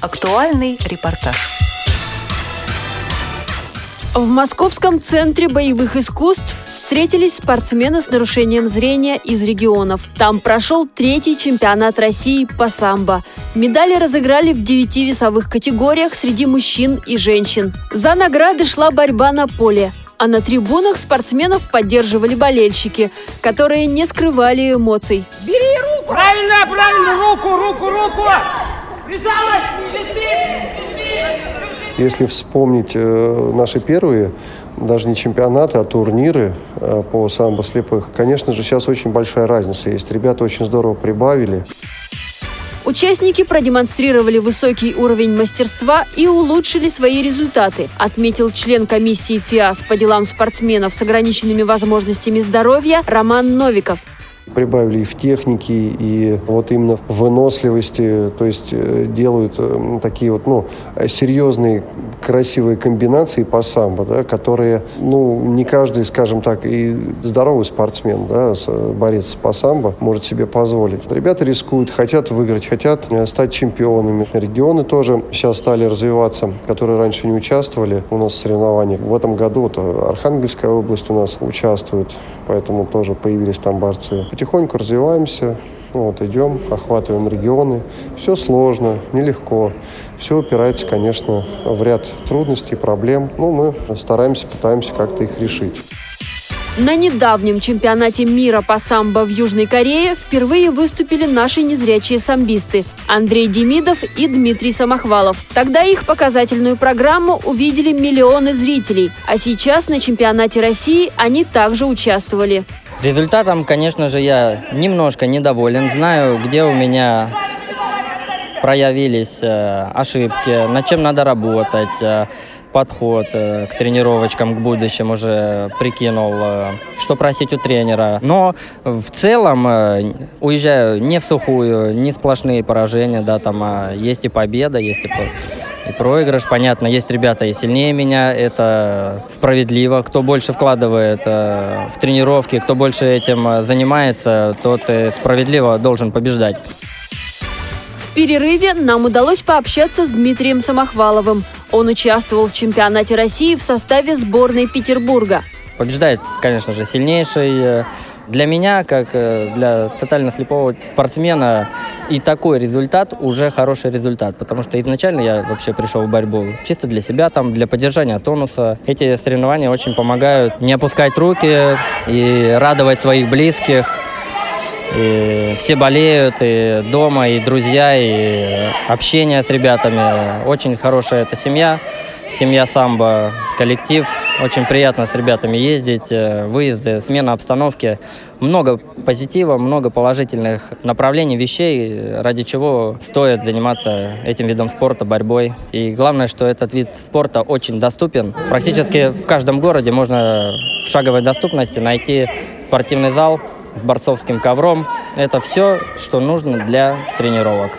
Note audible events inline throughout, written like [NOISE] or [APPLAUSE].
Актуальный репортаж. В Московском центре боевых искусств встретились спортсмены с нарушением зрения из регионов. Там прошел третий чемпионат России по самбо. Медали разыграли в девяти весовых категориях среди мужчин и женщин. За награды шла борьба на поле а на трибунах спортсменов поддерживали болельщики, которые не скрывали эмоций. Бери руку! Правильно, правильно, руку, руку, руку! Если вспомнить э, наши первые, даже не чемпионаты, а турниры э, по самбо слепых, конечно же, сейчас очень большая разница есть. Ребята очень здорово прибавили. Участники продемонстрировали высокий уровень мастерства и улучшили свои результаты, отметил член комиссии ФИАС по делам спортсменов с ограниченными возможностями здоровья Роман Новиков прибавили и в технике, и вот именно в выносливости, то есть э, делают э, такие вот, ну, серьезные, красивые комбинации по самбо, да, которые, ну, не каждый, скажем так, и здоровый спортсмен, да, борец по самбо может себе позволить. Ребята рискуют, хотят выиграть, хотят э, стать чемпионами. Регионы тоже сейчас стали развиваться, которые раньше не участвовали у нас в соревнованиях. В этом году вот Архангельская область у нас участвует, поэтому тоже появились там борцы потихоньку развиваемся, вот, идем, охватываем регионы. Все сложно, нелегко. Все упирается, конечно, в ряд трудностей, проблем. Но мы стараемся, пытаемся как-то их решить. На недавнем чемпионате мира по самбо в Южной Корее впервые выступили наши незрячие самбисты Андрей Демидов и Дмитрий Самохвалов. Тогда их показательную программу увидели миллионы зрителей, а сейчас на чемпионате России они также участвовали. Результатом, конечно же, я немножко недоволен. Знаю, где у меня проявились э, ошибки, над чем надо работать, э, подход э, к тренировочкам, к будущему уже прикинул, что просить у тренера. Но в целом уезжаю не в сухую, не сплошные поражения, да, там а есть и победа, есть и и проигрыш. Понятно, есть ребята и сильнее меня, это справедливо. Кто больше вкладывает э, в тренировки, кто больше этим э, занимается, тот э, справедливо должен побеждать. В перерыве нам удалось пообщаться с Дмитрием Самохваловым. Он участвовал в чемпионате России в составе сборной Петербурга. Побеждает, конечно же, сильнейший для меня, как э, для тотально слепого спортсмена, и такой результат уже хороший результат, потому что изначально я вообще пришел в борьбу чисто для себя, там, для поддержания тонуса. Эти соревнования очень помогают не опускать руки и радовать своих близких. И все болеют, и дома, и друзья, и общение с ребятами. Очень хорошая эта семья, семья самбо, коллектив – очень приятно с ребятами ездить, э, выезды, смена обстановки. Много позитива, много положительных направлений, вещей, ради чего стоит заниматься этим видом спорта, борьбой. И главное, что этот вид спорта очень доступен. Практически в каждом городе можно в шаговой доступности найти спортивный зал с борцовским ковром. Это все, что нужно для тренировок.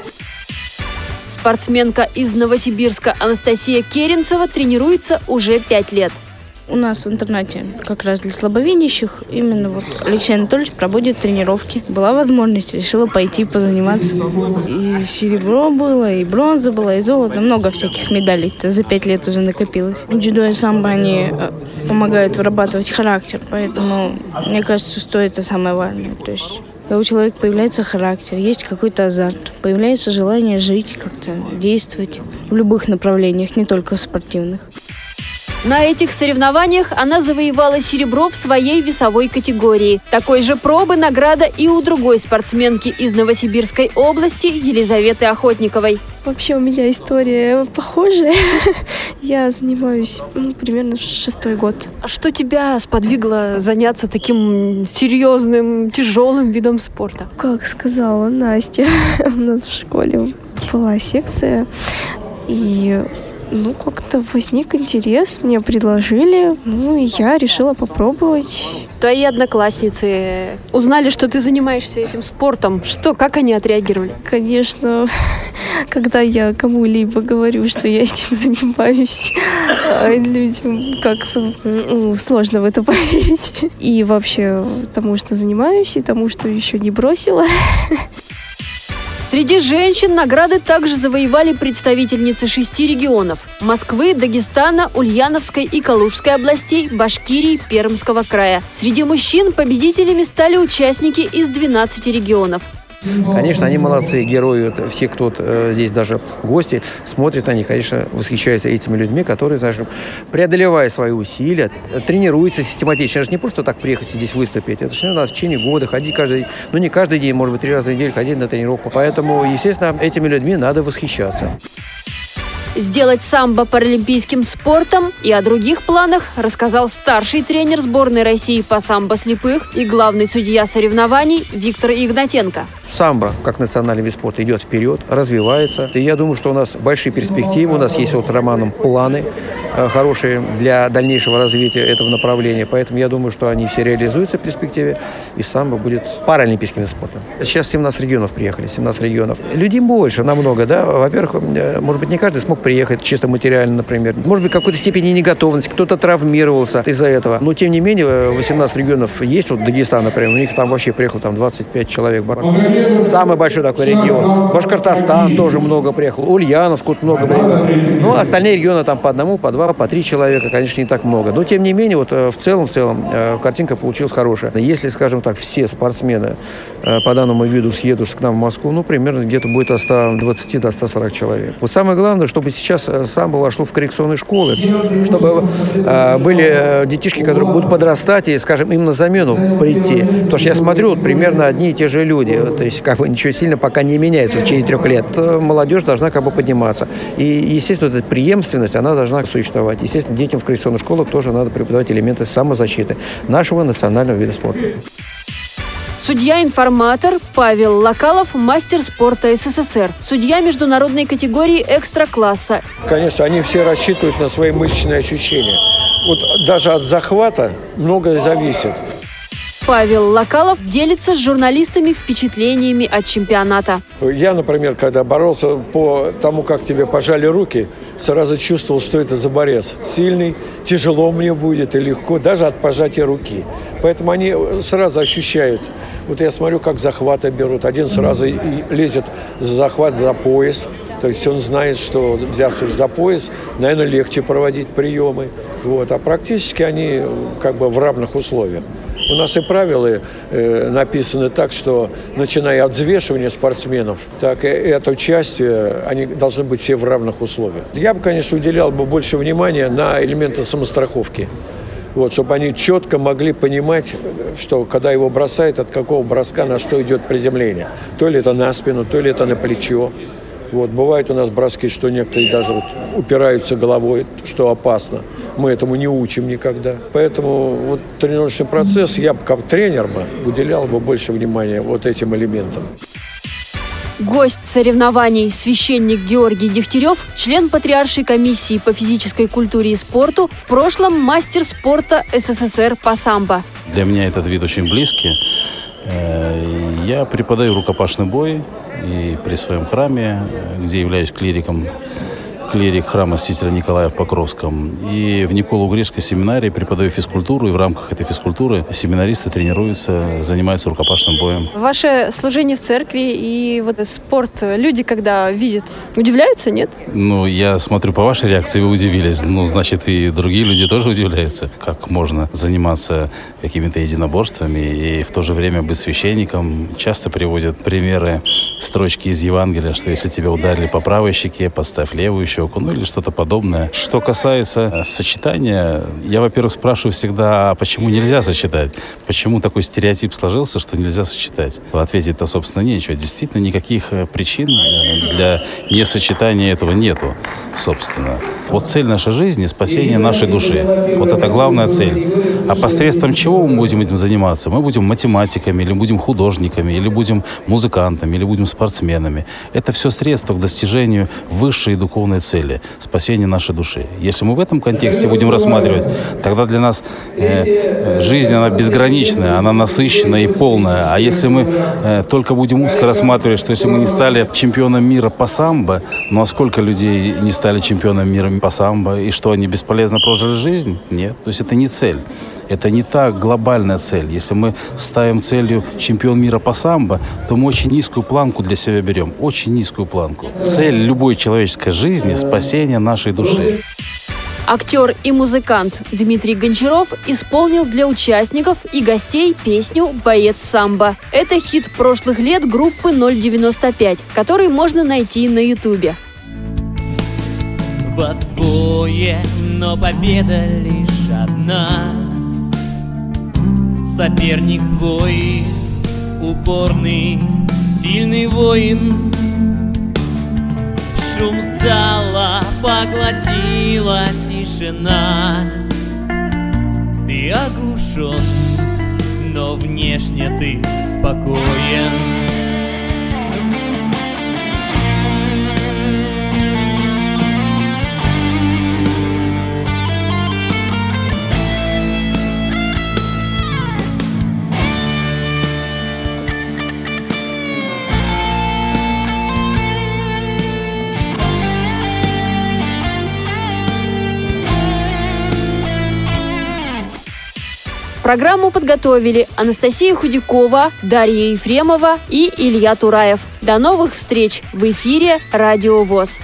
Спортсменка из Новосибирска Анастасия Керенцева тренируется уже пять лет. У нас в интернате как раз для слабовидящих именно вот Алексей Анатольевич проводит тренировки. Была возможность, решила пойти позаниматься. И серебро было, и бронза была, и золото. Много всяких медалей -то за пять лет уже накопилось. Дзюдо и самбо, они э, помогают вырабатывать характер, поэтому мне кажется, что это самое важное. То есть когда у человека появляется характер, есть какой-то азарт, появляется желание жить, как-то действовать в любых направлениях, не только в спортивных. На этих соревнованиях она завоевала серебро в своей весовой категории. Такой же пробы награда и у другой спортсменки из Новосибирской области Елизаветы Охотниковой. Вообще у меня история похожая. [LAUGHS] Я занимаюсь ну, примерно шестой год. А что тебя сподвигло заняться таким серьезным, тяжелым видом спорта? Как сказала Настя, [LAUGHS] у нас в школе была секция, и ну, как-то возник интерес, мне предложили, ну, и я решила попробовать. Твои одноклассницы узнали, что ты занимаешься этим спортом. Что, как они отреагировали? Конечно, когда я кому-либо говорю, что я этим [LAUGHS] занимаюсь, а людям как-то ну, сложно в это [LAUGHS] поверить. И вообще тому, что занимаюсь, и тому, что еще не бросила. [LAUGHS] Среди женщин награды также завоевали представительницы шести регионов – Москвы, Дагестана, Ульяновской и Калужской областей, Башкирии, Пермского края. Среди мужчин победителями стали участники из 12 регионов – Конечно, они молодцы, герои. Все, кто э, здесь даже гости, смотрят них, конечно, восхищаются этими людьми, которые, знаешь, преодолевая свои усилия, тренируются систематично. Это же не просто так приехать здесь выступить. Это же надо в течение года ходить каждый, ну не каждый день, может быть, три раза в неделю ходить на тренировку. Поэтому, естественно, этими людьми надо восхищаться. Сделать самбо паралимпийским спортом и о других планах рассказал старший тренер сборной России по самбо слепых и главный судья соревнований Виктор Игнатенко. Самбо, как национальный вид спорта, идет вперед, развивается. И я думаю, что у нас большие перспективы. У нас есть вот с Романом планы э, хорошие для дальнейшего развития этого направления. Поэтому я думаю, что они все реализуются в перспективе. И самбо будет паралимпийским спорта. Сейчас 17 регионов приехали, 17 регионов. Людей больше намного, да. Во-первых, э, может быть, не каждый смог приехать чисто материально, например. Может быть, какой-то степени неготовности, кто-то травмировался из-за этого. Но, тем не менее, 18 регионов есть. Вот Дагестан, например, у них там вообще приехало там 25 человек. Самый большой такой регион. Башкортостан тоже много приехал. Ульяновск тут много приехал. Ну, остальные регионы там по одному, по два, по три человека, конечно, не так много. Но, тем не менее, вот э, в целом, в целом, э, картинка получилась хорошая. Если, скажем так, все спортсмены э, по данному виду съедут к нам в Москву, ну, примерно где-то будет от 120 до 140 человек. Вот самое главное, чтобы сейчас самбо вошло в коррекционные школы, чтобы были детишки, которые будут подрастать и, скажем, им на замену прийти. Потому что я смотрю, вот примерно одни и те же люди. То есть как бы ничего сильно пока не меняется в течение трех лет. Молодежь должна как бы подниматься. И, естественно, эта преемственность, она должна существовать. Естественно, детям в коррекционных школах тоже надо преподавать элементы самозащиты нашего национального вида спорта. Судья-информатор Павел Локалов, мастер спорта СССР. Судья международной категории экстра-класса. Конечно, они все рассчитывают на свои мышечные ощущения. Вот даже от захвата многое зависит. Павел Локалов делится с журналистами впечатлениями от чемпионата. Я, например, когда боролся по тому, как тебе пожали руки, сразу чувствовал, что это за борец. Сильный, тяжело мне будет и легко, даже от пожатия руки. Поэтому они сразу ощущают. Вот я смотрю, как захваты берут. Один сразу и лезет за захват за пояс. То есть он знает, что взявшись за пояс, наверное, легче проводить приемы. Вот. А практически они как бы в равных условиях. У нас и правила э, написаны так, что начиная от взвешивания спортсменов, так и эту часть они должны быть все в равных условиях. Я бы, конечно, уделял бы больше внимания на элементы самостраховки. Вот, чтобы они четко могли понимать, что когда его бросают, от какого броска на что идет приземление. То ли это на спину, то ли это на плечо. Вот, бывают у нас броски, что некоторые даже вот упираются головой, что опасно. Мы этому не учим никогда. Поэтому вот тренировочный процесс я бы как тренер бы уделял бы больше внимания вот этим элементам. Гость соревнований священник Георгий Дегтярев, член Патриаршей комиссии по физической культуре и спорту, в прошлом мастер спорта СССР по самбо. Для меня этот вид очень близкий. Я преподаю рукопашный бой и при своем храме, э, где являюсь клириком клирик храма Святителя Николая в Покровском. И в Николу-Греческой семинарии преподаю физкультуру, и в рамках этой физкультуры семинаристы тренируются, занимаются рукопашным боем. Ваше служение в церкви и вот спорт люди, когда видят, удивляются, нет? Ну, я смотрю по вашей реакции, вы удивились. Ну, значит, и другие люди тоже удивляются, как можно заниматься какими-то единоборствами и в то же время быть священником. Часто приводят примеры строчки из Евангелия, что если тебя ударили по правой щеке, подставь левую щеку щеку, ну или что-то подобное. Что касается э, сочетания, я, во-первых, спрашиваю всегда, а почему нельзя сочетать? Почему такой стереотип сложился, что нельзя сочетать? Ответить-то, собственно, нечего. Действительно, никаких э, причин э, для несочетания этого нету, собственно. Вот цель нашей жизни – спасение нашей души. Вот это главная цель. А посредством чего мы будем этим заниматься? Мы будем математиками, или будем художниками, или будем музыкантами, или будем спортсменами. Это все средства к достижению высшей духовной цели цели – спасение нашей души. Если мы в этом контексте будем рассматривать, тогда для нас э, э, жизнь, она безграничная, она насыщенная и полная. А если мы э, только будем узко рассматривать, что если мы не стали чемпионом мира по самбо, ну а сколько людей не стали чемпионом мира по самбо, и что они бесполезно прожили жизнь? Нет. То есть это не цель. Это не та глобальная цель. Если мы ставим целью чемпион мира по самбо, то мы очень низкую планку для себя берем. Очень низкую планку. Цель любой человеческой жизни – спасение нашей души. Актер и музыкант Дмитрий Гончаров исполнил для участников и гостей песню «Боец самбо». Это хит прошлых лет группы 095, который можно найти на ютубе. Вас двое, но победа лишь одна Соперник твой упорный, сильный воин. Шум зала поглотила тишина. Ты оглушен, но внешне ты спокоен Программу подготовили Анастасия Худякова, Дарья Ефремова и Илья Тураев. До новых встреч в эфире «Радио ВОЗ».